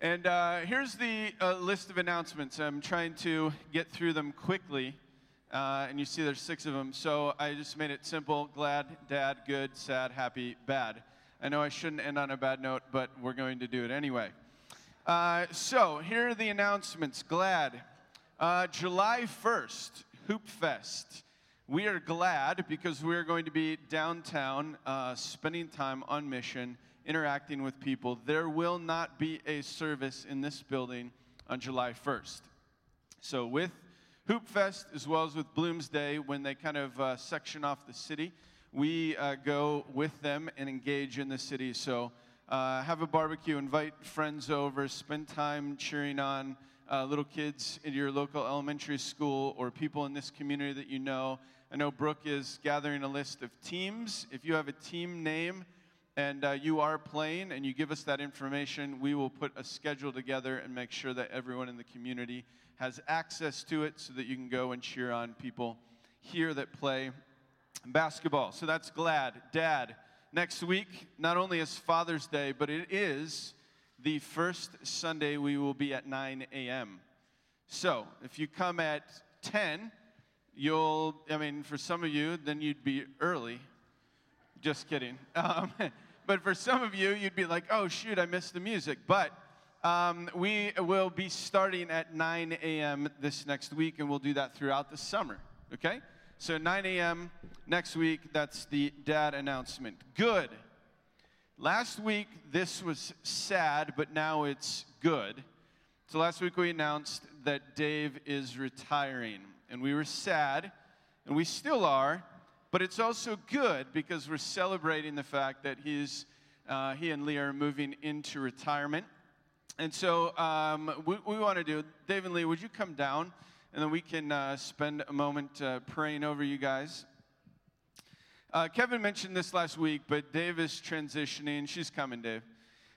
And uh, here's the uh, list of announcements. I'm trying to get through them quickly. Uh, and you see there's six of them. So I just made it simple glad, dad, good, sad, happy, bad. I know I shouldn't end on a bad note, but we're going to do it anyway. Uh, so here are the announcements. Glad. Uh, July 1st, Hoop Fest. We are glad because we are going to be downtown uh, spending time on mission interacting with people. There will not be a service in this building on July 1st. So, with Hoop Fest as well as with Bloomsday, when they kind of uh, section off the city, we uh, go with them and engage in the city. So, uh, have a barbecue, invite friends over, spend time cheering on uh, little kids in your local elementary school or people in this community that you know. I know Brooke is gathering a list of teams. If you have a team name, and uh, you are playing and you give us that information, we will put a schedule together and make sure that everyone in the community has access to it so that you can go and cheer on people here that play basketball. So that's glad. Dad, next week, not only is Father's Day, but it is the first Sunday we will be at 9 a.m. So if you come at 10, you'll, I mean, for some of you, then you'd be early. Just kidding. Um, but for some of you, you'd be like, oh, shoot, I missed the music. But um, we will be starting at 9 a.m. this next week, and we'll do that throughout the summer, okay? So 9 a.m. next week, that's the dad announcement. Good. Last week, this was sad, but now it's good. So last week, we announced that Dave is retiring, and we were sad, and we still are but it's also good because we're celebrating the fact that he's, uh, he and Leah are moving into retirement. And so um, we, we want to do, Dave and Leah, would you come down? And then we can uh, spend a moment uh, praying over you guys. Uh, Kevin mentioned this last week, but Dave is transitioning. She's coming, Dave.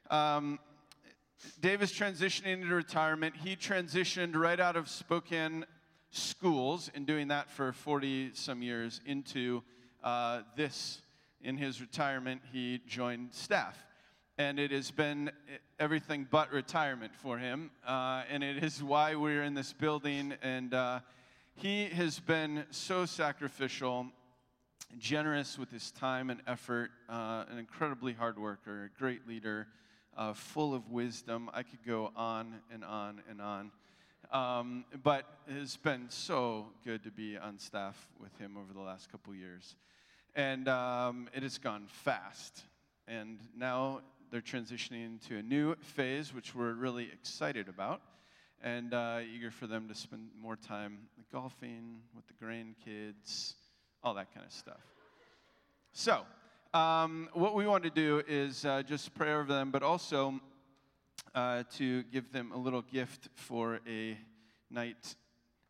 Um, Dave is transitioning into retirement. He transitioned right out of Spokane schools and doing that for 40 some years into uh, this. In his retirement, he joined staff. And it has been everything but retirement for him. Uh, and it is why we're in this building. And uh, he has been so sacrificial, generous with his time and effort, uh, an incredibly hard worker, a great leader, uh, full of wisdom. I could go on and on and on. Um, but it's been so good to be on staff with him over the last couple years. And um, it has gone fast. And now they're transitioning to a new phase, which we're really excited about and uh, eager for them to spend more time golfing with the grandkids, all that kind of stuff. So, um, what we want to do is uh, just pray over them, but also uh, to give them a little gift for a night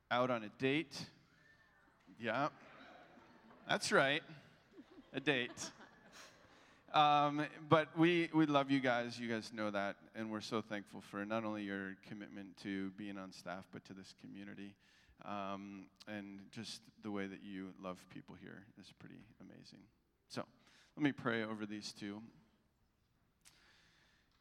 out on a date. Yeah, that's right, a date. Um, but we, we love you guys. You guys know that. And we're so thankful for not only your commitment to being on staff, but to this community. Um, and just the way that you love people here is pretty amazing. So let me pray over these two.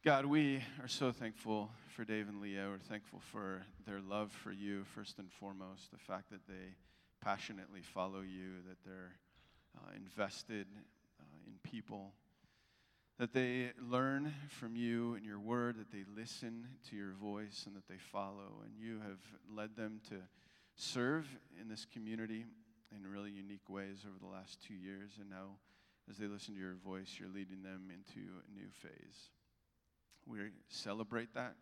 God, we are so thankful for Dave and Leah. We're thankful for their love for you, first and foremost, the fact that they passionately follow you, that they're uh, invested uh, in people, that they learn from you and your word, that they listen to your voice, and that they follow. And you have led them to serve in this community in really unique ways over the last two years. And now, as they listen to your voice, you're leading them into a new phase. We celebrate that.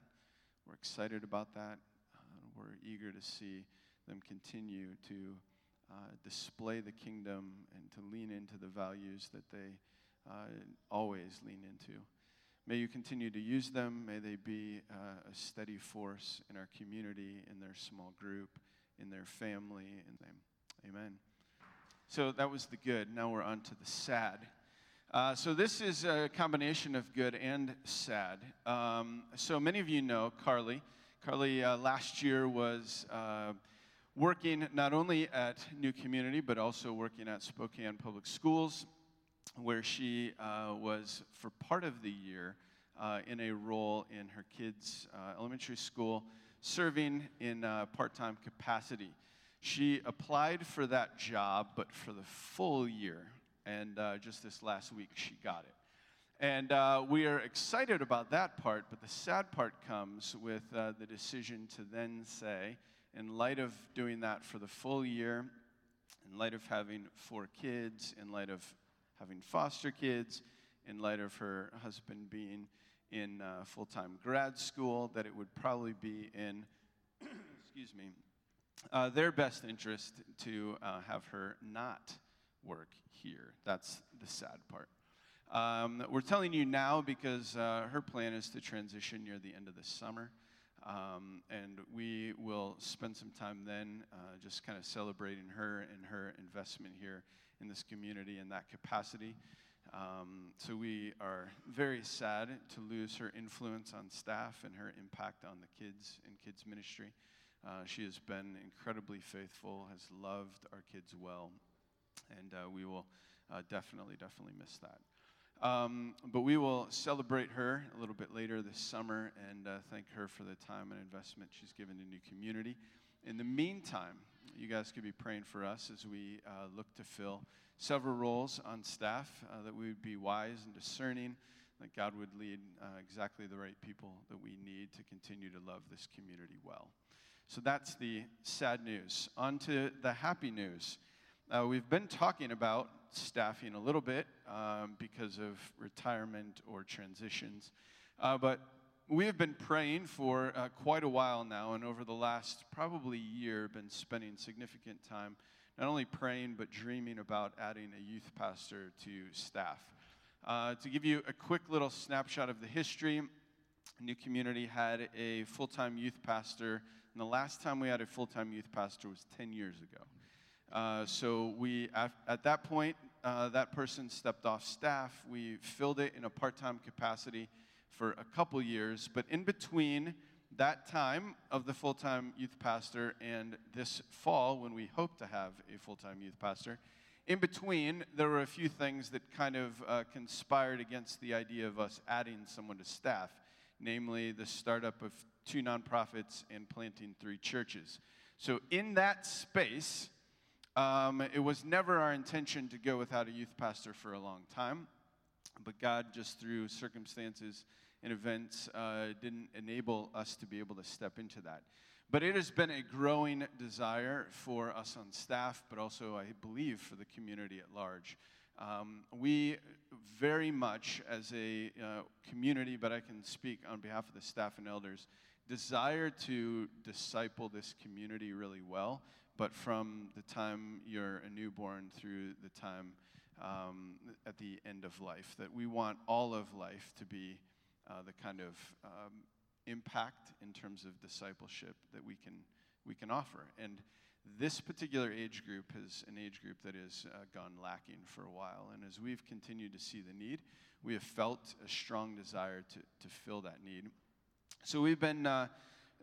We're excited about that. Uh, we're eager to see them continue to uh, display the kingdom and to lean into the values that they uh, always lean into. May you continue to use them. May they be uh, a steady force in our community, in their small group, in their family. In them. Amen. So that was the good. Now we're on to the sad. Uh, so, this is a combination of good and sad. Um, so, many of you know Carly. Carly uh, last year was uh, working not only at New Community, but also working at Spokane Public Schools, where she uh, was, for part of the year, uh, in a role in her kids' elementary school, serving in part time capacity. She applied for that job, but for the full year. And uh, just this last week, she got it. And uh, we are excited about that part, but the sad part comes with uh, the decision to then say, in light of doing that for the full year, in light of having four kids, in light of having foster kids, in light of her husband being in uh, full time grad school, that it would probably be in, excuse me, uh, their best interest to uh, have her not work here. That's the sad part. Um, we're telling you now because uh, her plan is to transition near the end of the summer. Um, and we will spend some time then uh, just kind of celebrating her and her investment here in this community in that capacity. Um, so we are very sad to lose her influence on staff and her impact on the kids in kids ministry. Uh, she has been incredibly faithful, has loved our kids well, and uh, we will uh, definitely, definitely miss that. Um, but we will celebrate her a little bit later this summer and uh, thank her for the time and investment she's given to New Community. In the meantime, you guys could be praying for us as we uh, look to fill several roles on staff, uh, that we would be wise and discerning, that God would lead uh, exactly the right people that we need to continue to love this community well. So that's the sad news. On to the happy news. Uh, we've been talking about staffing a little bit um, because of retirement or transitions. Uh, but we have been praying for uh, quite a while now, and over the last probably year, been spending significant time not only praying but dreaming about adding a youth pastor to staff. Uh, to give you a quick little snapshot of the history, New Community had a full time youth pastor, and the last time we had a full time youth pastor was 10 years ago. Uh, so we, at, at that point, uh, that person stepped off staff. We filled it in a part-time capacity for a couple years, but in between that time of the full-time youth pastor and this fall, when we hope to have a full-time youth pastor, in between, there were a few things that kind of uh, conspired against the idea of us adding someone to staff, namely the startup of two nonprofits and planting three churches. So, in that space, um, it was never our intention to go without a youth pastor for a long time, but God, just through circumstances and events, uh, didn't enable us to be able to step into that. But it has been a growing desire for us on staff, but also, I believe, for the community at large. Um, we very much, as a uh, community, but I can speak on behalf of the staff and elders, desire to disciple this community really well but from the time you're a newborn through the time um, at the end of life. That we want all of life to be uh, the kind of um, impact in terms of discipleship that we can we can offer. And this particular age group is an age group that has uh, gone lacking for a while. And as we've continued to see the need, we have felt a strong desire to, to fill that need. So we've been uh,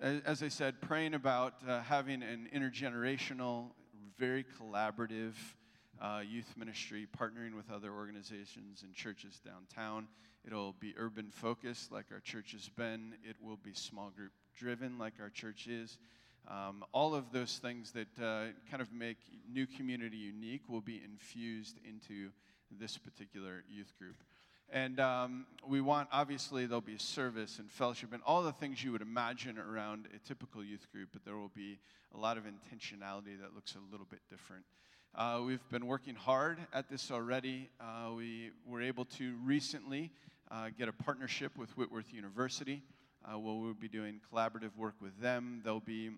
as I said, praying about uh, having an intergenerational, very collaborative uh, youth ministry, partnering with other organizations and churches downtown. It'll be urban focused, like our church has been. It will be small group driven, like our church is. Um, all of those things that uh, kind of make New Community unique will be infused into this particular youth group. And um, we want, obviously, there'll be service and fellowship and all the things you would imagine around a typical youth group, but there will be a lot of intentionality that looks a little bit different. Uh, we've been working hard at this already. Uh, we were able to recently uh, get a partnership with Whitworth University, uh, where we'll be doing collaborative work with them. They'll be,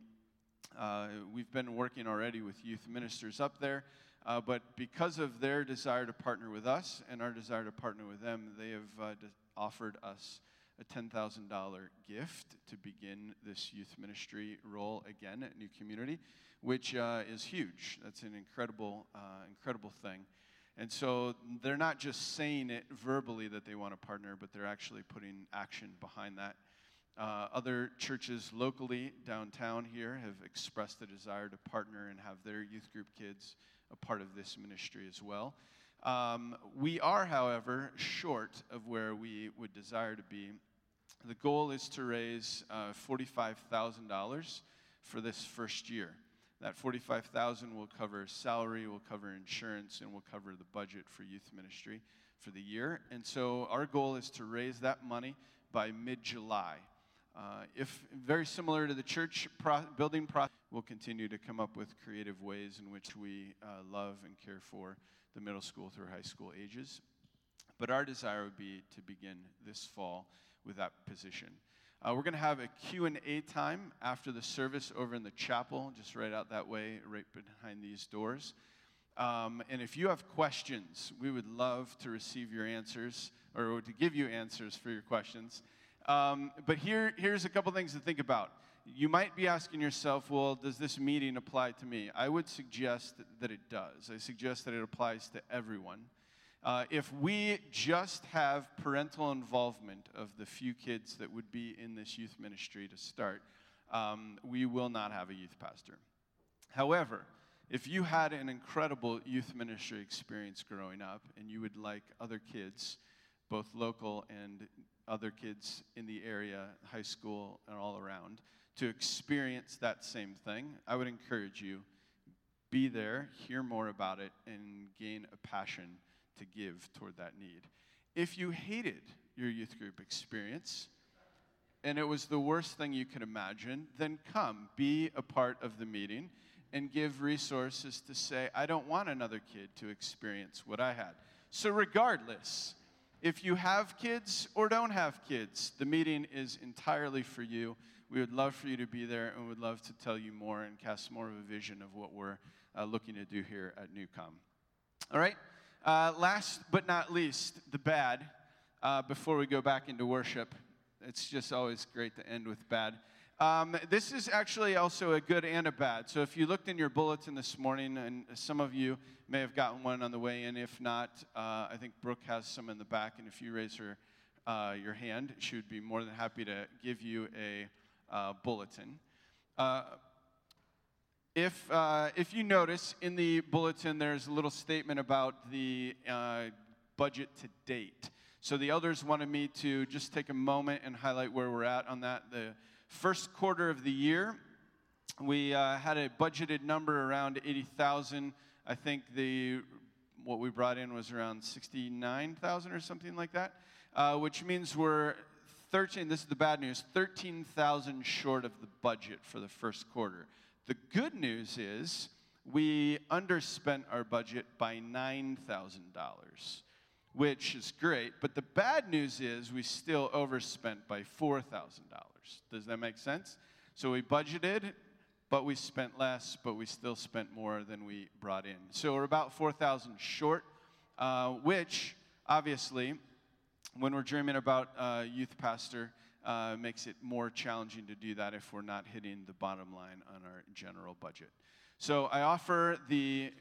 uh, we've been working already with youth ministers up there. Uh, but because of their desire to partner with us and our desire to partner with them, they have uh, offered us a $10,000 gift to begin this youth ministry role again at New Community, which uh, is huge. That's an incredible, uh, incredible thing. And so they're not just saying it verbally that they want to partner, but they're actually putting action behind that. Uh, other churches locally downtown here have expressed a desire to partner and have their youth group kids a part of this ministry as well. Um, we are, however, short of where we would desire to be The goal is to raise uh, $45,000 for this first year. That 45,000 will cover salary, will cover insurance, and will cover the budget for youth ministry for the year. And so our goal is to raise that money by mid-July. Uh, if very similar to the church pro- building process, we'll continue to come up with creative ways in which we uh, love and care for the middle school through high school ages. But our desire would be to begin this fall with that position. Uh, we're going to have a Q&A time after the service over in the chapel, just right out that way, right behind these doors. Um, and if you have questions, we would love to receive your answers or to give you answers for your questions. Um, but here, here's a couple things to think about. You might be asking yourself, well, does this meeting apply to me? I would suggest that it does. I suggest that it applies to everyone. Uh, if we just have parental involvement of the few kids that would be in this youth ministry to start, um, we will not have a youth pastor. However, if you had an incredible youth ministry experience growing up and you would like other kids, both local and other kids in the area, high school, and all around, to experience that same thing, I would encourage you be there, hear more about it, and gain a passion to give toward that need. If you hated your youth group experience and it was the worst thing you could imagine, then come, be a part of the meeting and give resources to say, I don't want another kid to experience what I had. So, regardless, if you have kids or don't have kids, the meeting is entirely for you. We would love for you to be there and would love to tell you more and cast more of a vision of what we're uh, looking to do here at Newcom. All right? Uh, last but not least, the bad, uh, before we go back into worship. It's just always great to end with bad. Um, this is actually also a good and a bad. So if you looked in your bulletin this morning, and some of you may have gotten one on the way in. If not, uh, I think Brooke has some in the back, and if you raise her uh, your hand, she would be more than happy to give you a uh, bulletin. Uh, if, uh, if you notice in the bulletin, there's a little statement about the uh, budget to date. So the elders wanted me to just take a moment and highlight where we're at on that. The first quarter of the year, we uh, had a budgeted number around 80,000. I think the what we brought in was around 69,000 or something like that, uh, which means we're 13. This is the bad news: 13,000 short of the budget for the first quarter. The good news is we underspent our budget by $9,000, which is great. But the bad news is we still overspent by $4,000. Does that make sense? So we budgeted, but we spent less, but we still spent more than we brought in. So we're about 4,000 short, uh, which obviously, when we're dreaming about uh, youth pastor, uh, makes it more challenging to do that if we're not hitting the bottom line on our general budget. So I offer the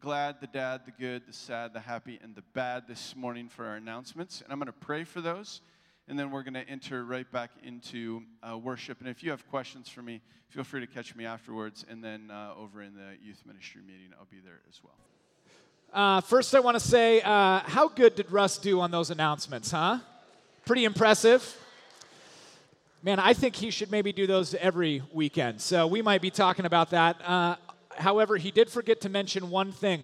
glad, the dad, the good, the sad, the happy, and the bad this morning for our announcements. And I'm going to pray for those, and then we're going to enter right back into uh, worship. And if you have questions for me, feel free to catch me afterwards. And then uh, over in the youth ministry meeting, I'll be there as well. Uh, first, I want to say, uh, how good did Russ do on those announcements, huh? Pretty impressive. Man, I think he should maybe do those every weekend. So we might be talking about that. Uh, however, he did forget to mention one thing.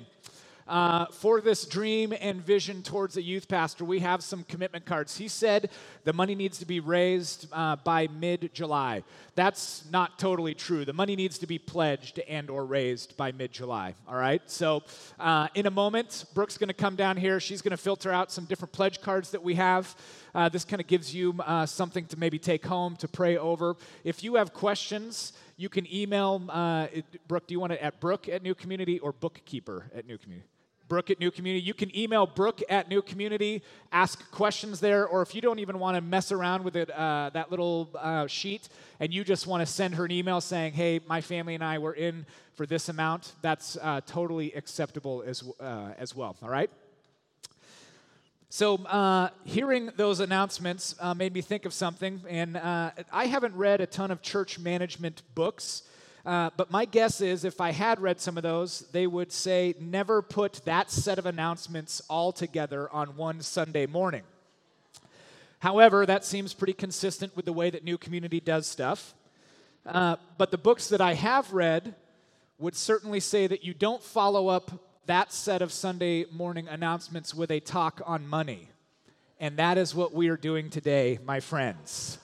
Uh, for this dream and vision towards a youth pastor, we have some commitment cards. He said the money needs to be raised uh, by mid-July. That's not totally true. The money needs to be pledged and/or raised by mid-July. All right. So, uh, in a moment, Brooke's going to come down here. She's going to filter out some different pledge cards that we have. Uh, this kind of gives you uh, something to maybe take home to pray over. If you have questions, you can email uh, Brooke. Do you want it at Brooke at New Community or Bookkeeper at New Community? Brooke at New Community. You can email Brooke at New Community, ask questions there, or if you don't even want to mess around with it, uh, that little uh, sheet, and you just want to send her an email saying, "Hey, my family and I were in for this amount," that's uh, totally acceptable as uh, as well. All right. So, uh, hearing those announcements uh, made me think of something, and I haven't read a ton of church management books. Uh, but my guess is if I had read some of those, they would say never put that set of announcements all together on one Sunday morning. However, that seems pretty consistent with the way that New Community does stuff. Uh, but the books that I have read would certainly say that you don't follow up that set of Sunday morning announcements with a talk on money. And that is what we are doing today, my friends.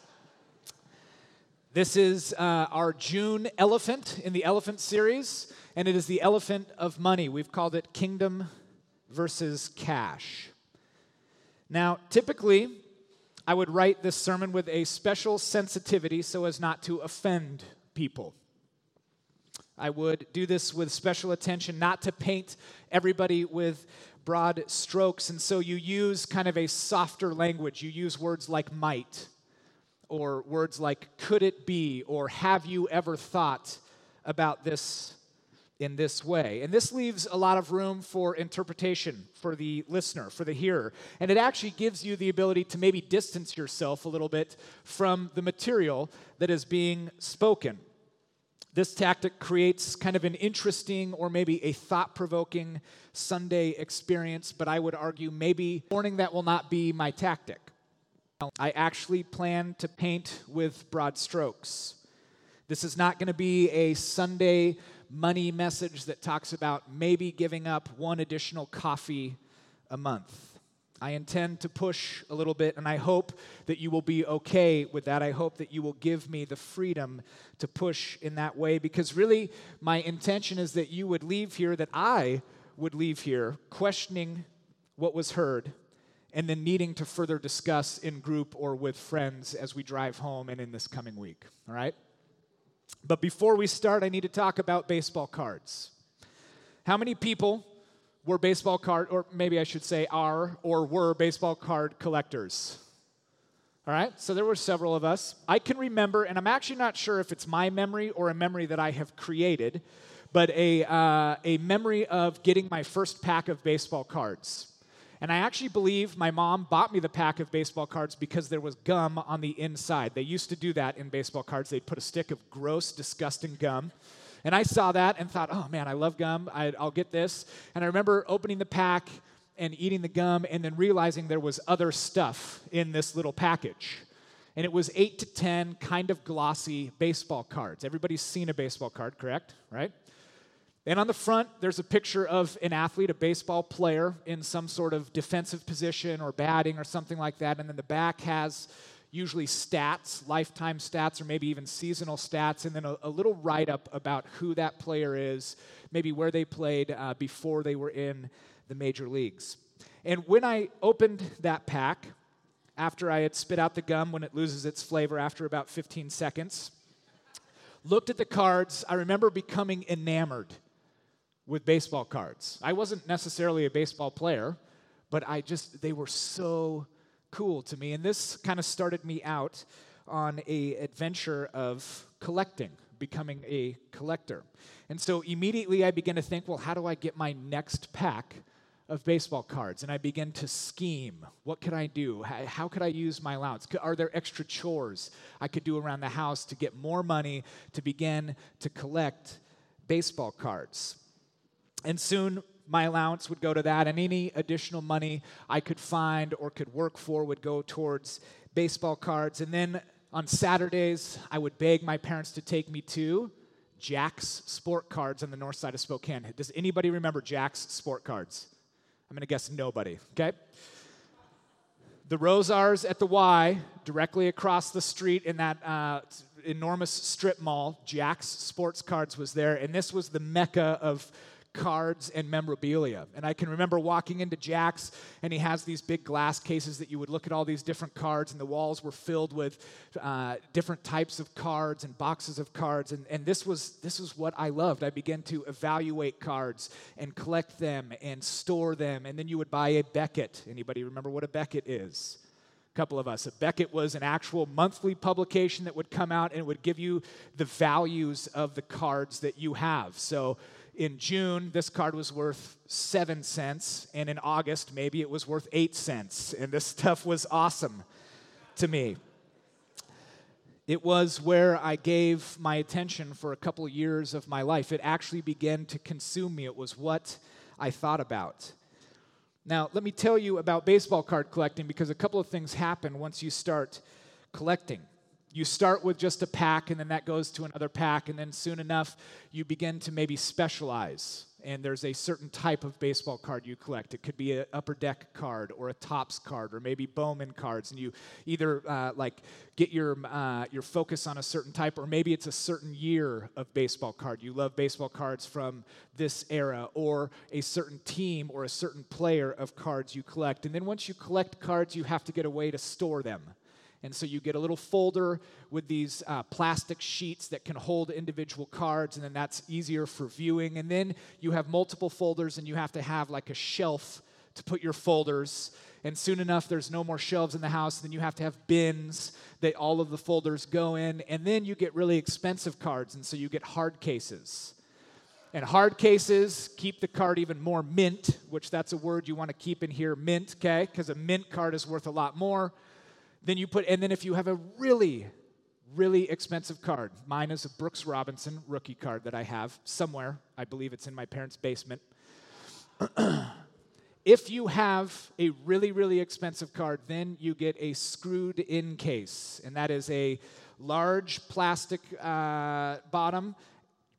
This is uh, our June elephant in the elephant series, and it is the elephant of money. We've called it Kingdom versus Cash. Now, typically, I would write this sermon with a special sensitivity so as not to offend people. I would do this with special attention, not to paint everybody with broad strokes. And so you use kind of a softer language. You use words like might, or words like could it be, or have you ever thought about this in this way. And this leaves a lot of room for interpretation for the listener, for the hearer. And it actually gives you the ability to maybe distance yourself a little bit from the material that is being spoken. This tactic creates kind of an interesting or maybe a thought provoking Sunday experience, but I would argue maybe morning that will not be my tactic. I actually plan to paint with broad strokes. This is not going to be a Sunday money message that talks about maybe giving up one additional coffee a month. I intend to push a little bit, and I hope that you will be okay with that. I hope that you will give me the freedom to push in that way because really, my intention is that you would leave here, that I would leave here questioning what was heard, and then needing to further discuss in group or with friends as we drive home and in this coming week. All right? But before we start, I need to talk about baseball cards. How many people were baseball card, or maybe I should say are or were baseball card collectors? All right, so there were several of us. I can remember, and I'm actually not sure if it's my memory or a memory that I have created, but a, uh, a memory of getting my first pack of baseball cards. And I actually believe my mom bought me the pack of baseball cards because there was gum on the inside. They used to do that in baseball cards. They'd put a stick of gross, disgusting gum and I saw that and thought, oh man, I love gum. I, will get this. And I remember opening the pack and eating the gum and then realizing there was other stuff in this little package. And it was eight to 10 kind of glossy baseball cards. Everybody's seen a baseball card, correct? Right? And on the front, there's a picture of an athlete, a baseball player, in some sort of defensive position or batting or something like that. And then the back has usually stats, lifetime stats, or maybe even seasonal stats, and then a, a little write up about who that player is, maybe where they played uh, before they were in the major leagues. And when I opened that pack, after I had spit out the gum when it loses its flavor after about 15 seconds, looked at the cards, I remember becoming enamored with baseball cards. I wasn't necessarily a baseball player, but I just, they were so cool to me. And this kind of started me out on a adventure of collecting, becoming a collector. And so immediately I began to think, well, how do I get my next pack of baseball cards? And I began to scheme. What could I do? How, how could I use my allowance? Are there extra chores I could do around the house to get more money to begin to collect baseball cards? And soon my allowance would go to that, and any additional money I could find or could work for would go towards baseball cards. And then on Saturdays, I would beg my parents to take me to Jack's Sport Cards on the north side of Spokane. Does anybody remember Jack's Sport Cards? I'm going to guess nobody, okay? The Rosauers at the Y, directly across the street in that uh, enormous strip mall, Jack's Sports Cards was there, and this was the mecca of cards and memorabilia. And I can remember walking into Jack's, and he has these big glass cases that you would look at all these different cards, and the walls were filled with uh, different types of cards and boxes of cards. And, and this, was, this was what I loved. I began to evaluate cards and collect them and store them. And then you would buy a Beckett. Anybody remember what a Beckett is? A couple of us. A Beckett was an actual monthly publication that would come out and it would give you the values of the cards that you have. So in June, this card was worth seven cents, and in August, maybe it was worth eight cents. And this stuff was awesome to me. It was where I gave my attention for a couple years of my life. It actually began to consume me, it was what I thought about. Now, let me tell you about baseball card collecting because a couple of things happen once you start collecting. You start with just a pack, and then that goes to another pack, and then soon enough, you begin to maybe specialize. And there's a certain type of baseball card you collect. It could be an upper deck card, or a Topps card, or maybe Bowman cards. And you either uh, like get your uh, your focus on a certain type, or maybe it's a certain year of baseball card. You love baseball cards from this era, or a certain team or a certain player of cards you collect. And then once you collect cards, you have to get a way to store them. And so you get a little folder with these uh, plastic sheets that can hold individual cards, and then that's easier for viewing. And then you have multiple folders, and you have to have like a shelf to put your folders. And soon enough, there's no more shelves in the house. Then you have to have bins that all of the folders go in. And then you get really expensive cards, and so you get hard cases. And hard cases keep the card even more mint, which that's a word you want to keep in here, mint, okay? Because a mint card is worth a lot more. Then you put, and then if you have a really, really expensive card, mine is a Brooks Robinson rookie card that I have somewhere. I believe it's in my parents' basement. if you have a really, really expensive card, then you get a screwed in case, and that is a large plastic uh, bottom.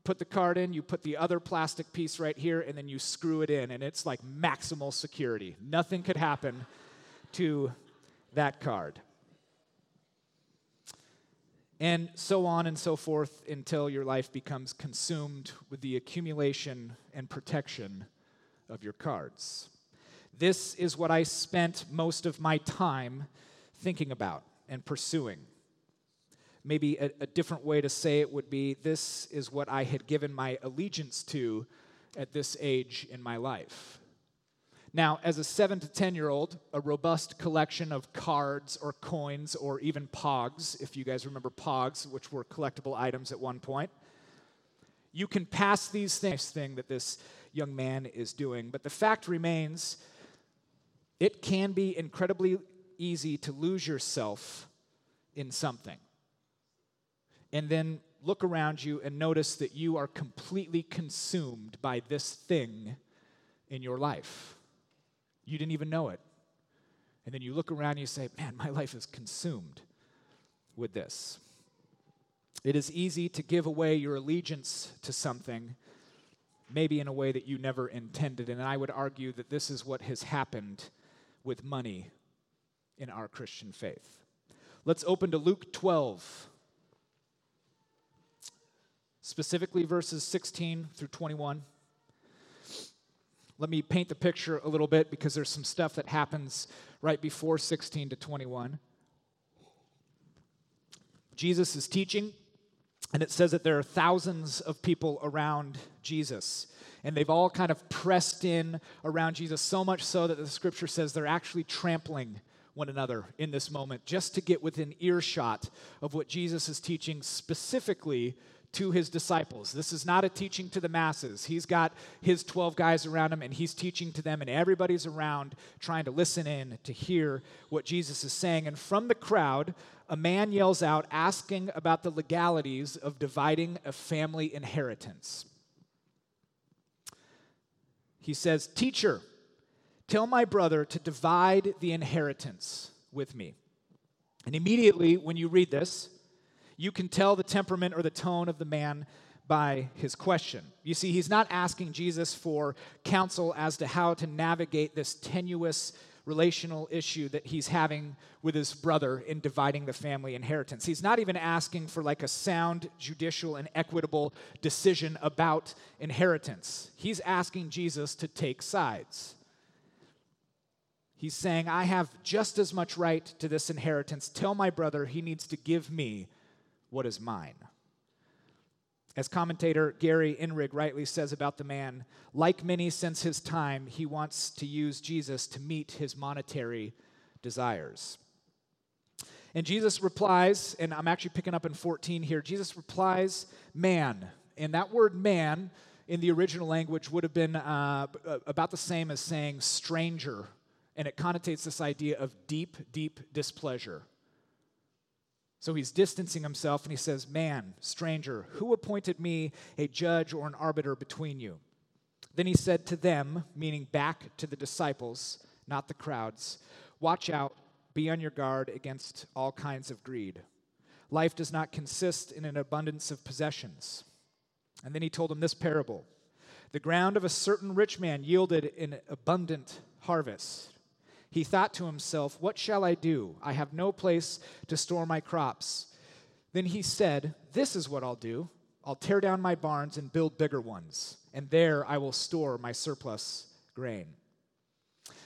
Put the card in, you put the other plastic piece right here, and then you screw it in, and it's like maximal security. Nothing could happen to that card and so on and so forth until your life becomes consumed with the accumulation and protection of your cards. This is what I spent most of my time thinking about and pursuing. Maybe a, a, different way to say it would be this is what I had given my allegiance to at this age in my life. Now, as a seven to 10 year old, a robust collection of cards or coins or even pogs, if you guys remember pogs, which were collectible items at one point, you can pass these things thing that this young man is doing. But the fact remains, it can be incredibly easy to lose yourself in something. And then look around you and notice that you are completely consumed by this thing in your life. You didn't even know it. And then you look around and you say, man, my life is consumed with this. It is easy to give away your allegiance to something, maybe in a way that you never intended. And I would argue that this is what has happened with money in our Christian faith. Let's open to Luke 12, specifically verses 16 through 21 let me paint the picture a little bit because there's some stuff that happens right before 16 to 21. Jesus is teaching, and it says that there are thousands of people around Jesus. And they've all kind of pressed in around Jesus, so much so that the scripture says they're actually trampling one another in this moment just to get within earshot of what Jesus is teaching specifically to his disciples. This is not a teaching to the masses. He's got his 12 guys around him and he's teaching to them, and everybody's around trying to listen in to hear what Jesus is saying. And from the crowd, a man yells out asking about the legalities of dividing a family inheritance. He says, Teacher, tell my brother to divide the inheritance with me. And immediately, when you read this, you can tell the temperament or the tone of the man by his question. You see, he's not asking Jesus for counsel as to how to navigate this tenuous relational issue that he's having with his brother in dividing the family inheritance. He's not even asking for like a sound judicial and equitable decision about inheritance. He's asking Jesus to take sides. He's saying, I have just as much right to this inheritance. Tell my brother he needs to give me what is mine. As commentator Gary Inrig rightly says about the man, like many since his time, he wants to use Jesus to meet his monetary desires. And Jesus replies, and I'm actually picking up in 14 here. Jesus replies, man. And that word man in the original language would have been uh, about the same as saying stranger. And it connotates this idea of deep, deep displeasure. So he's distancing himself and he says, Man, stranger, who appointed me a judge or an arbiter between you? Then he said to them, meaning back to the disciples, not the crowds, Watch out, be on your guard against all kinds of greed. Life does not consist in an abundance of possessions. And then he told them this parable The ground of a certain rich man yielded an abundant harvest. He thought to himself, What shall I do? I have no place to store my crops. Then he said, This is what I'll do I'll tear down my barns and build bigger ones, and there I will store my surplus grain.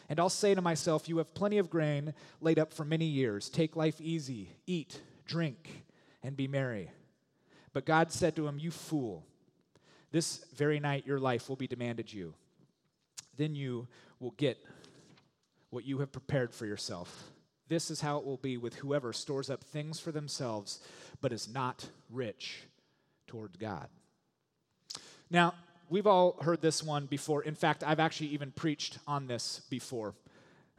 And I'll say to myself, You have plenty of grain laid up for many years. Take life easy, eat, drink, and be merry. But God said to him, You fool, this very night your life will be demanded you. Then you will get what you have prepared for yourself. This is how it will be with whoever stores up things for themselves, but is not rich toward God. Now, we've all heard this one before. In fact, I've actually even preached on this before.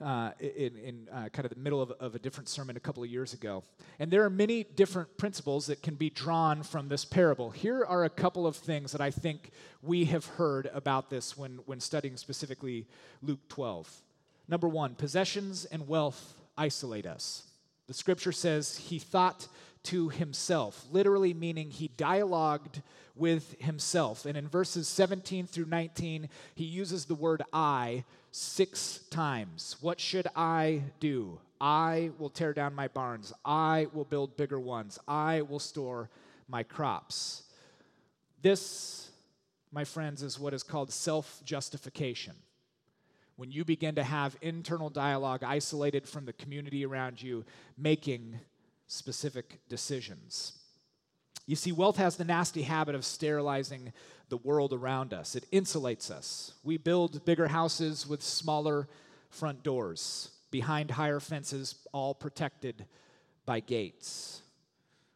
Uh, in, in uh, kind of the middle of, of, a different sermon a couple of years ago. And there are many different principles that can be drawn from this parable. Here are a couple of things that I think we have heard about this when, when studying specifically Luke 12. Number one, possessions and wealth isolate us. The scripture says he thought to himself, literally meaning he dialogued with himself. And in verses 17 through 19, he uses the word I six times. What should I do? I will tear down my barns. I will build bigger ones. I will store my crops. This, my friends, is what is called self justification. When you begin to have internal dialogue isolated from the community around you, making specific decisions. You see, wealth has the nasty habit of sterilizing the world around us, it insulates us. We build bigger houses with smaller front doors, behind higher fences, all protected by gates.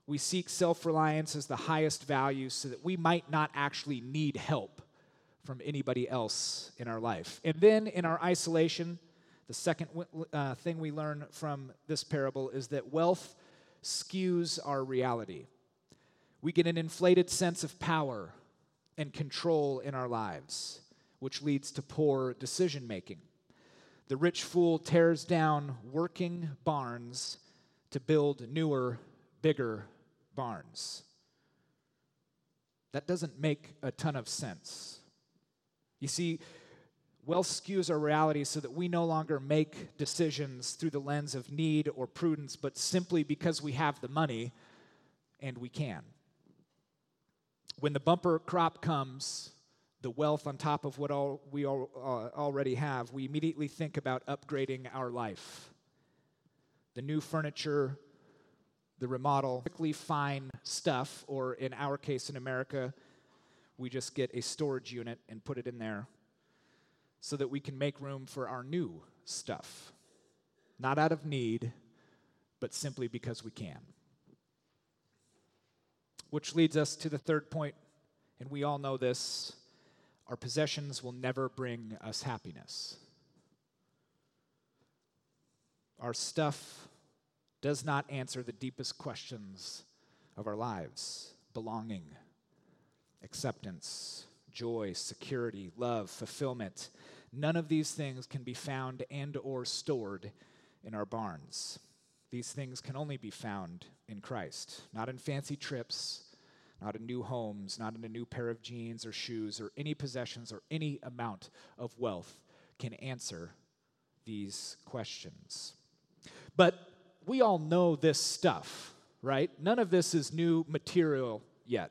We seek self reliance as the highest value so that we might not actually need help from anybody else in our life. And then in our isolation, the second uh, thing we learn from this parable is that wealth skews our reality. We get an inflated sense of power and control in our lives, which leads to poor decision making. The rich fool tears down working barns to build newer, bigger barns. That doesn't make a ton of sense. You see, Wealth skews our reality so that we no longer make decisions through the lens of need or prudence, but simply because we have the money and we can. When the bumper crop comes, the wealth on top of what all we all, uh, already have, we immediately think about upgrading our life. The new furniture, the remodel, quickly fine stuff, or in our case in America, we just get a storage unit and put it in there so that we can make room for our new stuff. Not out of need, but simply because we can. Which leads us to the third point, and we all know this our possessions will never bring us happiness. Our stuff does not answer the deepest questions of our lives belonging, acceptance, joy, security, love, fulfillment. None of these things can be found and or stored in our barns. These things can only be found in Christ, not in fancy trips, not in new homes, not in a new pair of jeans or shoes or any possessions or any amount of wealth can answer these questions. But we all know this stuff, right? None of this is new material yet.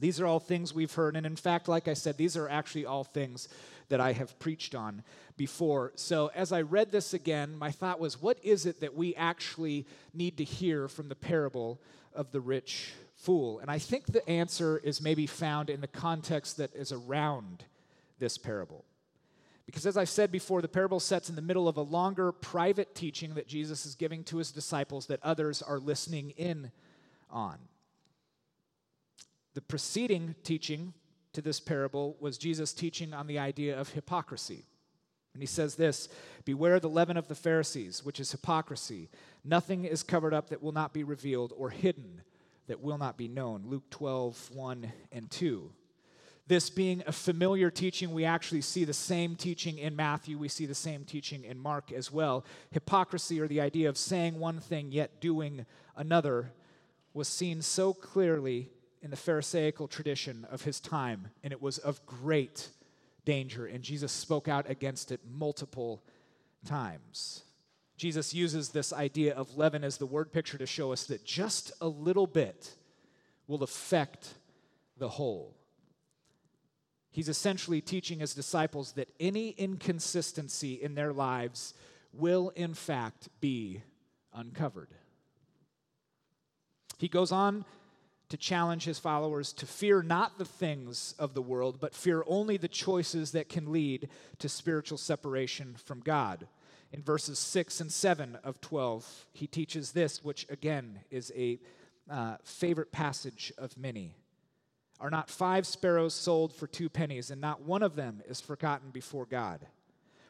These are all things we've heard. And in fact, like I said, these are actually all things that I have preached on before. So as I read this again, my thought was, what is it that we actually need to hear from the parable of the rich fool? And I think the answer is maybe found in the context that is around this parable. Because as I've said before, the parable sets in the middle of a longer private teaching that Jesus is giving to his disciples that others are listening in on. The preceding teaching to this parable was Jesus teaching on the idea of hypocrisy. And he says this Beware the leaven of the Pharisees, which is hypocrisy. Nothing is covered up that will not be revealed, or hidden that will not be known. Luke 12, 1 and 2. This being a familiar teaching, we actually see the same teaching in Matthew. We see the same teaching in Mark as well. Hypocrisy, or the idea of saying one thing yet doing another, was seen so clearly in the Pharisaical tradition of his time, and it was of great danger. And Jesus spoke out against it multiple times. Jesus uses this idea of leaven as the word picture to show us that just a little bit will affect the whole. He's essentially teaching his disciples that any inconsistency in their lives will, in fact, be uncovered. He goes on to challenge his followers to fear not the things of the world, but fear only the choices that can lead to spiritual separation from God. In verses 6 and 7 of 12, he teaches this, which again is a uh, favorite passage of many. Are not five sparrows sold for two pennies, and not one of them is forgotten before God?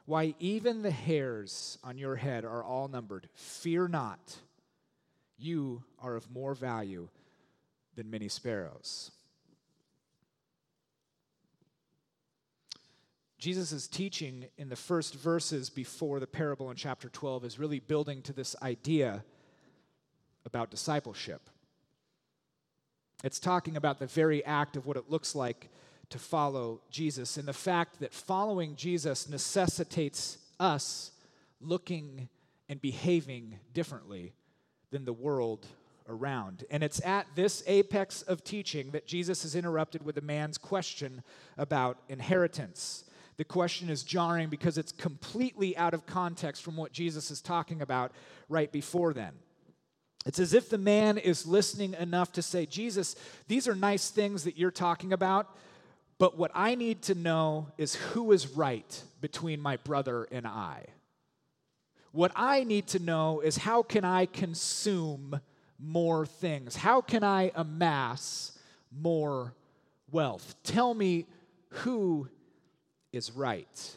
Why, even the hairs on your head are all numbered. Fear not, you are of more value than many sparrows. Jesus' teaching in the first verses before the parable in chapter 12 is really building to this idea about discipleship. It's talking about the very act of what it looks like to follow Jesus and the fact that following Jesus necessitates us looking and behaving differently than the world around. And it's at this apex of teaching that Jesus is interrupted with a man's question about inheritance. The question is jarring because it's completely out of context from what Jesus is talking about right before then. It's as if the man is listening enough to say, Jesus, these are nice things that you're talking about, but what I need to know is who is right between my brother and I. What I need to know is how can I consume more things? How can I amass more wealth? Tell me who is right.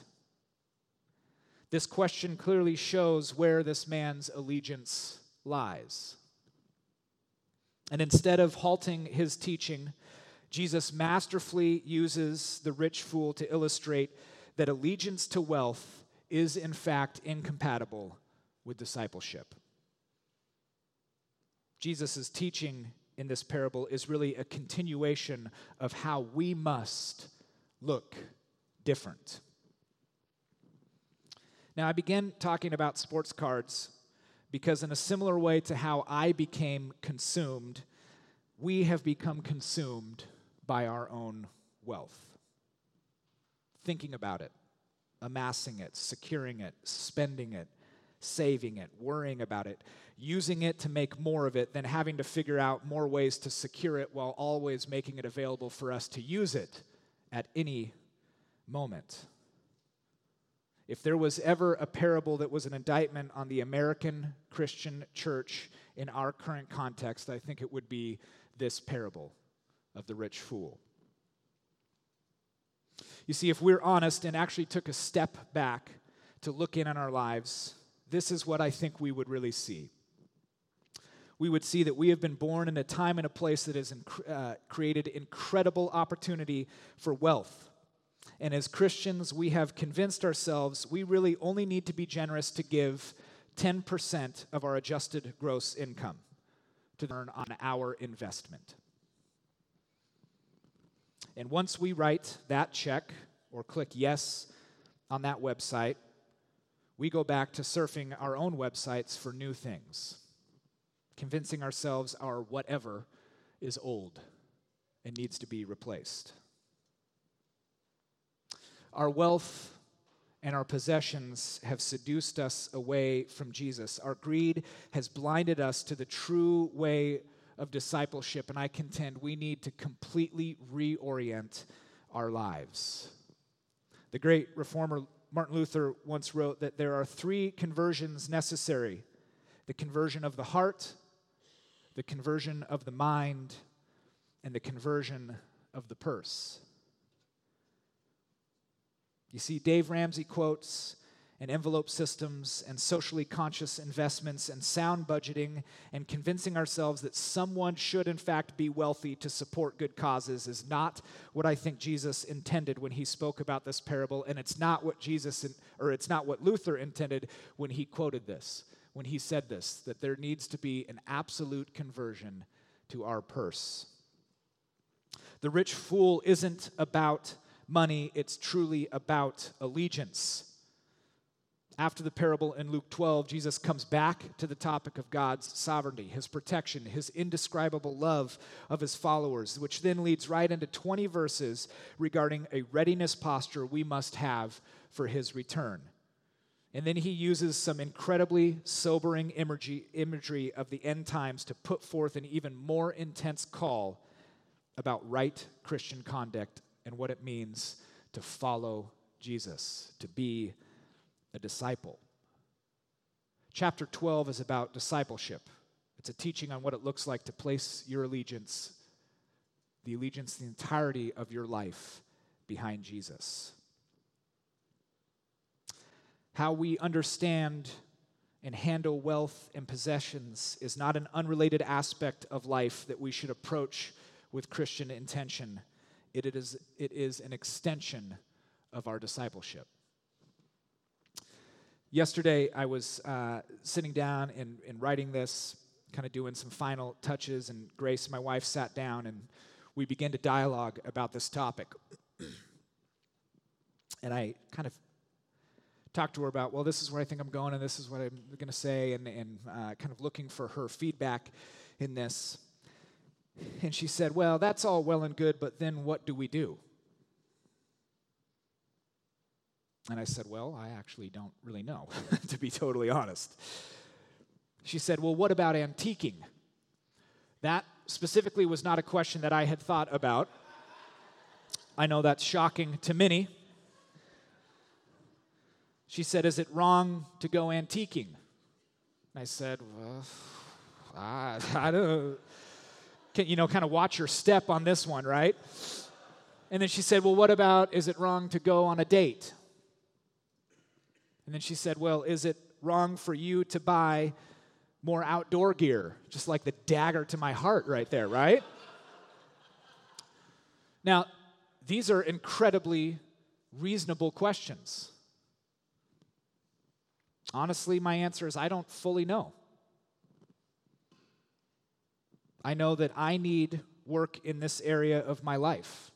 This question clearly shows where this man's allegiance lies. And instead of halting his teaching, Jesus masterfully uses the rich fool to illustrate that allegiance to wealth is, in fact, incompatible with discipleship. Jesus' teaching in this parable is really a continuation of how we must look different. Now, I began talking about sports cards because, in a similar way to how I became consumed, we have become consumed by our own wealth. Thinking about it, amassing it, securing it, spending it, saving it, worrying about it, using it to make more of it, than having to figure out more ways to secure it while always making it available for us to use it at any moment. If there was ever a parable that was an indictment on the American Christian church in our current context, I think it would be this parable of the rich fool. You see, if we're honest and actually took a step back to look in on our lives, this is what I think we would really see. We would see that we have been born in a time and a place that has inc- uh, created incredible opportunity for wealth and as Christians, we have convinced ourselves we really only need to be generous to give 10% of our adjusted gross income to earn on our investment. And once we write that check or click yes on that website, we go back to surfing our own websites for new things, convincing ourselves our whatever is old and needs to be replaced. Our wealth and our possessions have seduced us away from Jesus. Our greed has blinded us to the true way of discipleship, and I contend we need to completely reorient our lives. The great reformer Martin Luther once wrote that there are three conversions necessary the conversion of the heart, the conversion of the mind, and the conversion of the purse. You see, Dave Ramsey quotes and envelope systems and socially conscious investments and sound budgeting and convincing ourselves that someone should, in fact, be wealthy to support good causes is not what I think Jesus intended when he spoke about this parable, and it's not what Jesus, or it's not what Luther intended when he quoted this, when he said this, that there needs to be an absolute conversion to our purse. The rich fool isn't about money, it's truly about allegiance. After the parable in Luke 12, Jesus comes back to the topic of God's sovereignty, his protection, his indescribable love of his followers, which then leads right into 20 verses regarding a readiness posture we must have for his return. And then he uses some incredibly sobering imagery, imagery of the end times to put forth an even more intense call about right Christian conduct and what it means to follow Jesus, to be a disciple. Chapter 12 is about discipleship. It's a teaching on what it looks like to place your allegiance, the allegiance, the entirety of your life behind Jesus. How we understand and handle wealth and possessions is not an unrelated aspect of life that we should approach with Christian intention. It is, it is an extension of our discipleship. Yesterday, I was uh, sitting down and, and writing this, kind of doing some final touches, and Grace, my wife, sat down and we began to dialogue about this topic. and I kind of talked to her about, well, this is where I think I'm going, and this is what I'm going to say, and, and uh, kind of looking for her feedback in this. And she said, well, that's all well and good, but then what do we do? And I said, Well, I actually don't really know, to be totally honest. She said, Well, what about antiquing? That specifically was not a question that I had thought about. I know that's shocking to many. She said, Is it wrong to go antiquing? And I said, Well, I, I don't Can, you know, kind of watch your step on this one, right? And then she said, Well, what about is it wrong to go on a date? And then she said, Well, is it wrong for you to buy more outdoor gear? Just like the dagger to my heart right there, right? now, these are incredibly reasonable questions. Honestly, my answer is I don't fully know. I know that I need work in this area of my life.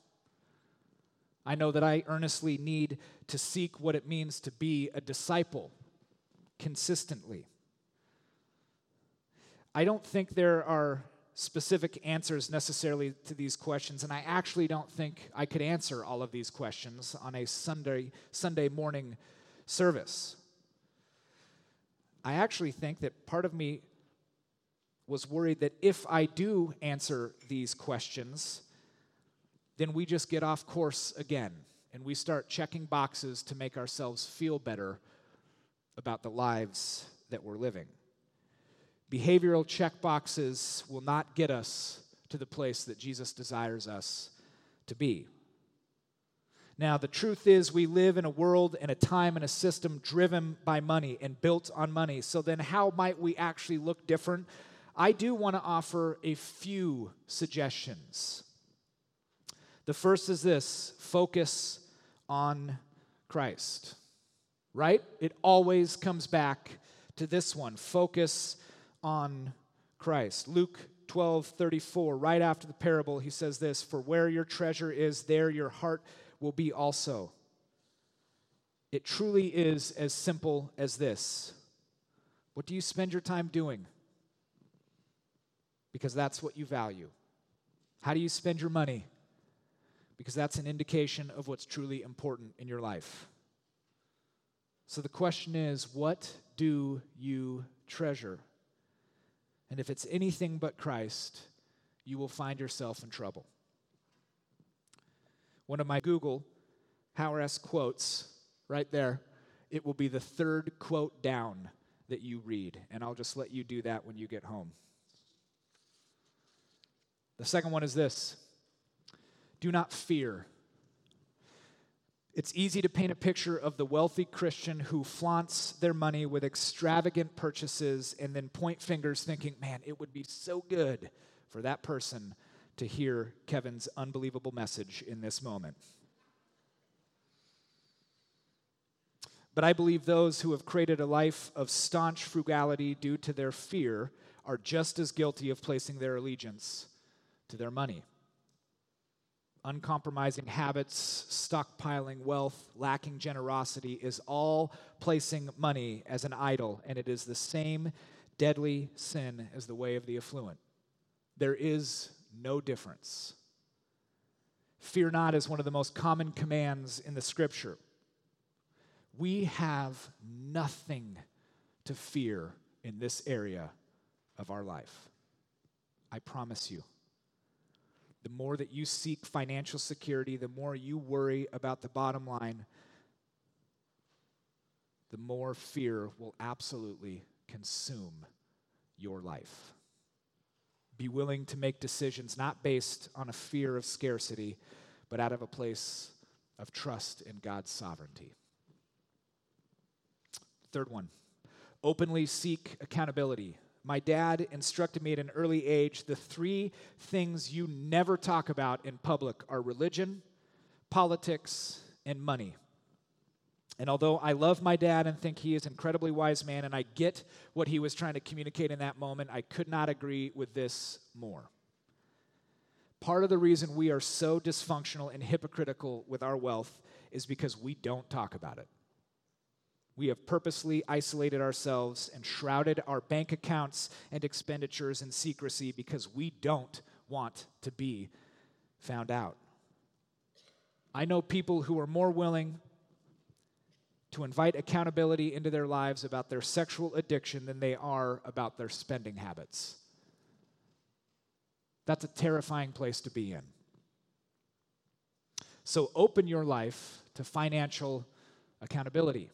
I know that I earnestly need to seek what it means to be a disciple consistently. I don't think there are specific answers necessarily to these questions, and I actually don't think I could answer all of these questions on a Sunday, Sunday morning service. I actually think that part of me was worried that if I do answer these questions, then we just get off course again and we start checking boxes to make ourselves feel better about the lives that we're living. Behavioral check boxes will not get us to the place that Jesus desires us to be. Now, the truth is, we live in a world and a time and a system driven by money and built on money. So, then how might we actually look different? I do want to offer a few suggestions. The first is this focus on Christ, right? It always comes back to this one focus on Christ. Luke 12 34, right after the parable, he says this For where your treasure is, there your heart will be also. It truly is as simple as this. What do you spend your time doing? Because that's what you value. How do you spend your money? because that's an indication of what's truly important in your life. So the question is what do you treasure? And if it's anything but Christ, you will find yourself in trouble. One of my Google Howard quotes right there, it will be the third quote down that you read. And I'll just let you do that when you get home. The second one is this do not fear. It's easy to paint a picture of the wealthy Christian who flaunts their money with extravagant purchases and then point fingers thinking, man, it would be so good for that person to hear Kevin's unbelievable message in this moment. But I believe those who have created a life of staunch frugality due to their fear are just as guilty of placing their allegiance to their money. Uncompromising habits, stockpiling wealth, lacking generosity is all placing money as an idol, and it is the same deadly sin as the way of the affluent. There is no difference. Fear not is one of the most common commands in the scripture. We have nothing to fear in this area of our life. I promise you. The more that you seek financial security, the more you worry about the bottom line, the more fear will absolutely consume your life. Be willing to make decisions not based on a fear of scarcity, but out of a place of trust in God's sovereignty. Third one, openly seek accountability. My dad instructed me at an early age the three things you never talk about in public are religion, politics, and money. And although I love my dad and think he is an incredibly wise man, and I get what he was trying to communicate in that moment, I could not agree with this more. Part of the reason we are so dysfunctional and hypocritical with our wealth is because we don't talk about it. We have purposely isolated ourselves and shrouded our bank accounts and expenditures in secrecy because we don't want to be found out. I know people who are more willing to invite accountability into their lives about their sexual addiction than they are about their spending habits. That's a terrifying place to be in. So open your life to financial accountability.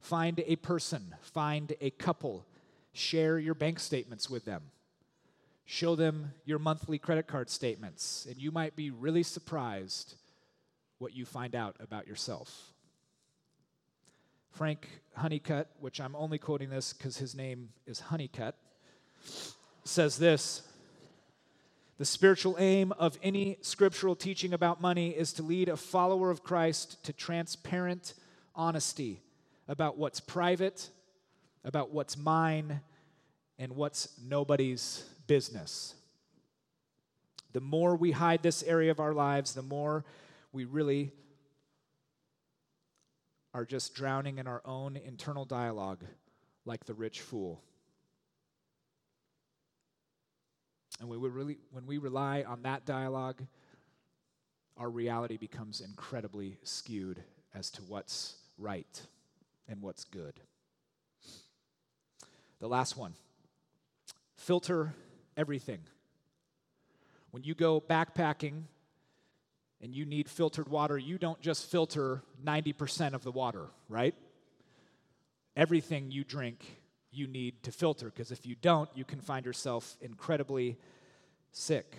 Find a person, find a couple, share your bank statements with them. Show them your monthly credit card statements, and you might be really surprised what you find out about yourself. Frank Honeycutt, which I'm only quoting this because his name is Honeycutt, says this The spiritual aim of any scriptural teaching about money is to lead a follower of Christ to transparent honesty about what's private, about what's mine, and what's nobody's business. The more we hide this area of our lives, the more we really are just drowning in our own internal dialogue like the rich fool. And we really, when we rely on that dialogue, our reality becomes incredibly skewed as to what's right and what's good. The last one filter everything. When you go backpacking and you need filtered water, you don't just filter 90% of the water, right? Everything you drink, you need to filter, because if you don't, you can find yourself incredibly sick.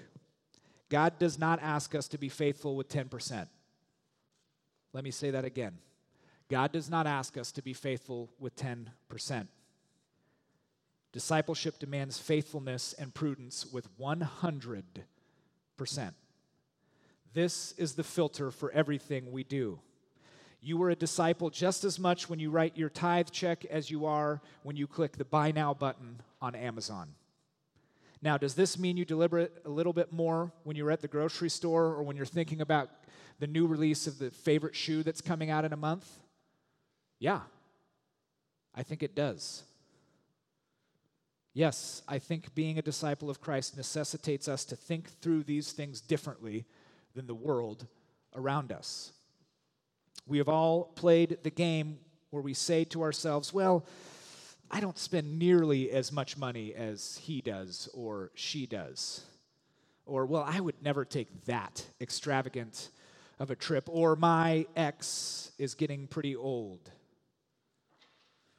God does not ask us to be faithful with 10%. Let me say that again. God does not ask us to be faithful with 10%. Discipleship demands faithfulness and prudence with 100%. This is the filter for everything we do. You are a disciple just as much when you write your tithe check as you are when you click the buy now button on Amazon. Now, does this mean you deliberate a little bit more when you're at the grocery store or when you're thinking about the new release of the favorite shoe that's coming out in a month? Yeah, I think it does. Yes, I think being a disciple of Christ necessitates us to think through these things differently than the world around us. We have all played the game where we say to ourselves, well, I don't spend nearly as much money as he does or she does. Or, well, I would never take that extravagant of a trip. Or, my ex is getting pretty old.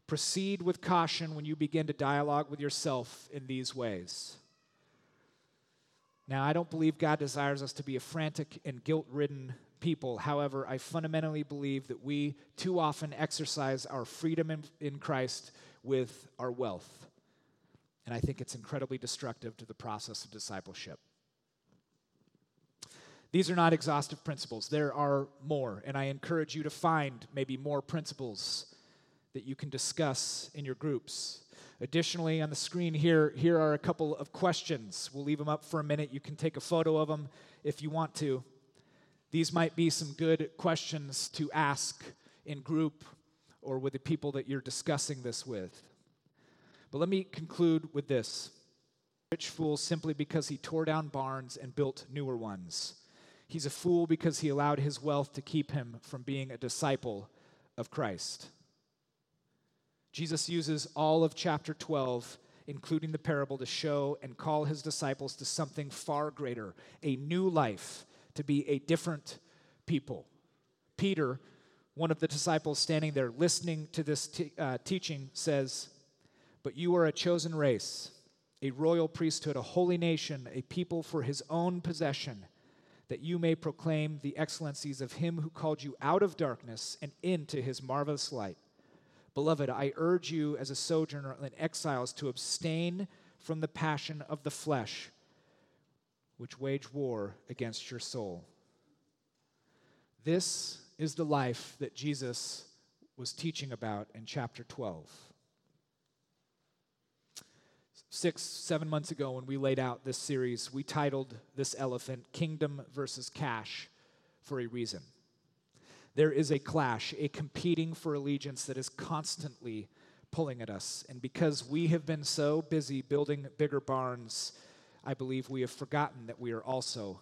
Proceed with caution when you begin to dialogue with yourself in these ways. Now, I don't believe God desires us to be a frantic and guilt ridden people. However, I fundamentally believe that we too often exercise our freedom in, in Christ with our wealth. And I think it's incredibly destructive to the process of discipleship. These are not exhaustive principles. There are more, and I encourage you to find maybe more principles that you can discuss in your groups. Additionally, on the screen here, here are a couple of questions. We'll leave them up for a minute. You can take a photo of them if you want to. These might be some good questions to ask in group or with the people that you're discussing this with. But let me conclude with this rich fool simply because he tore down barns and built newer ones. He's a fool because he allowed his wealth to keep him from being a disciple of Christ. Jesus uses all of chapter 12, including the parable, to show and call his disciples to something far greater a new life, to be a different people. Peter, one of the disciples standing there listening to this t- uh, teaching, says, But you are a chosen race, a royal priesthood, a holy nation, a people for his own possession that you may proclaim the excellencies of him who called you out of darkness and into his marvelous light. Beloved, I urge you as a sojourner and exiles to abstain from the passion of the flesh, which wage war against your soul. This is the life that Jesus was teaching about in chapter 12 six, seven months ago when we laid out this series, we titled this elephant Kingdom versus Cash for a reason. There is a clash, a competing for allegiance that is constantly pulling at us. And because we have been so busy building bigger barns, I believe we have forgotten that we are also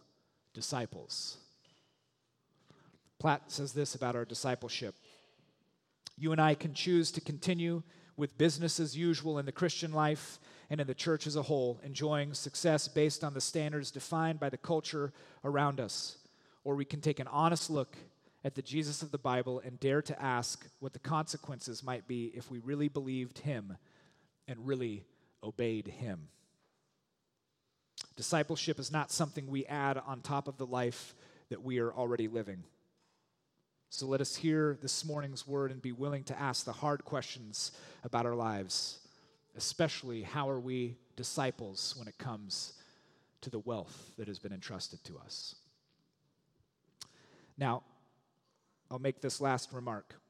disciples. Platt says this about our discipleship You and I can choose to continue with business as usual in the Christian life and in the church as a whole, enjoying success based on the standards defined by the culture around us. Or we can take an honest look at the Jesus of the Bible and dare to ask what the consequences might be if we really believed him and really obeyed him. Discipleship is not something we add on top of the life that we are already living. So let us hear this morning's word and be willing to ask the hard questions about our lives especially how are we disciples when it comes to the wealth that has been entrusted to us. Now, I'll make this last remark.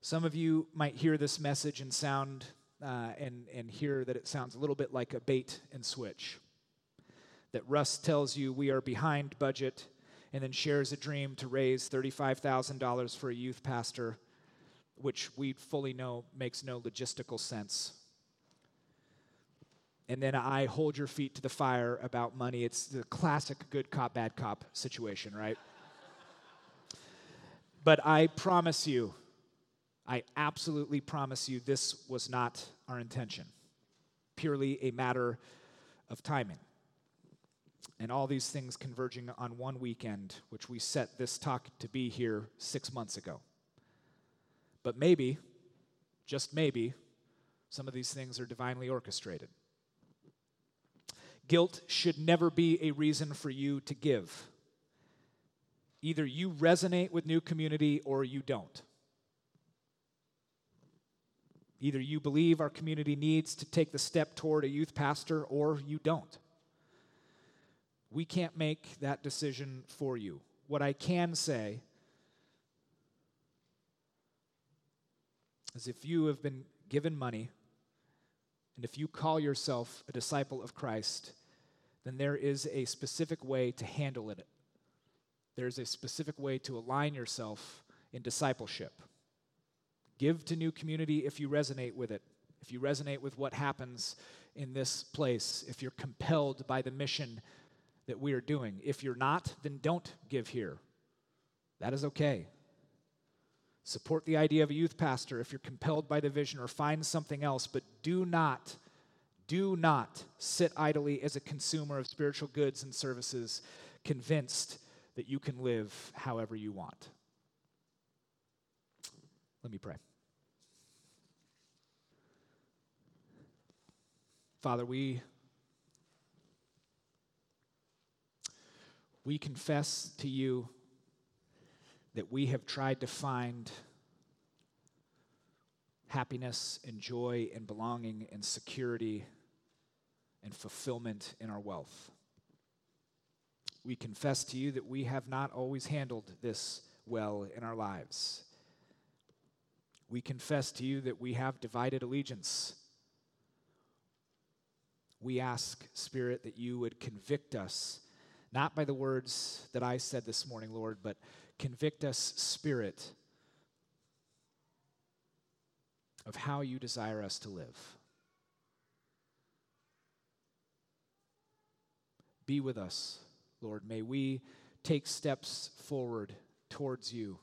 Some of you might hear this message and sound uh, and, and hear that it sounds a little bit like a bait and switch. That Russ tells you we are behind budget and then shares a dream to raise $35,000 for a youth pastor which we fully know makes no logistical sense. And then I hold your feet to the fire about money. It's the classic good cop, bad cop situation, right? But I promise you, I absolutely promise you, this was not our intention. Purely a matter of timing. And all these things converging on one weekend, which we set this talk to be here six months ago. But maybe, just maybe, some of these things are divinely orchestrated. Guilt should never be a reason for you to give. Either you resonate with new community or you don't. Either you believe our community needs to take the step toward a youth pastor or you don't. We can't make that decision for you. What I can say is if you have been given money and if you call yourself a disciple of Christ, then there is a specific way to handle it. There's a specific way to align yourself in discipleship. Give to new community if you resonate with it. If you resonate with what happens in this place, if you're compelled by the mission that we are doing. If you're not, then don't give here. That is okay. Support the idea of a youth pastor if you're compelled by the vision or find something else, but do not, do not sit idly as a consumer of spiritual goods and services, convinced that you can live however you want. Let me pray. Father, we we confess to you that we have tried to find happiness and joy and belonging and security and fulfillment in our wealth. We confess to you that we have not always handled this well in our lives. We confess to you that we have divided allegiance. We ask, Spirit, that you would convict us, not by the words that I said this morning, Lord, but convict us, Spirit, of how you desire us to live. Be with us, Lord. May we take steps forward towards you.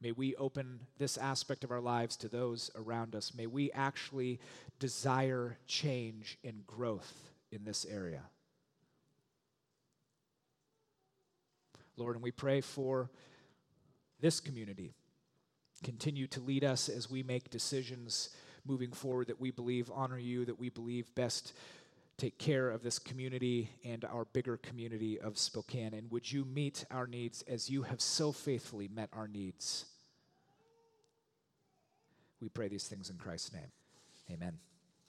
May we open this aspect of our lives to those around us. May we actually desire change and growth in this area. Lord, and we pray for this community. Continue to lead us as we make decisions moving forward that we believe honor you, that we believe best take care of this community and our bigger community of Spokane. And would you meet our needs as you have so faithfully met our needs? We pray these things in Christ's name. Amen.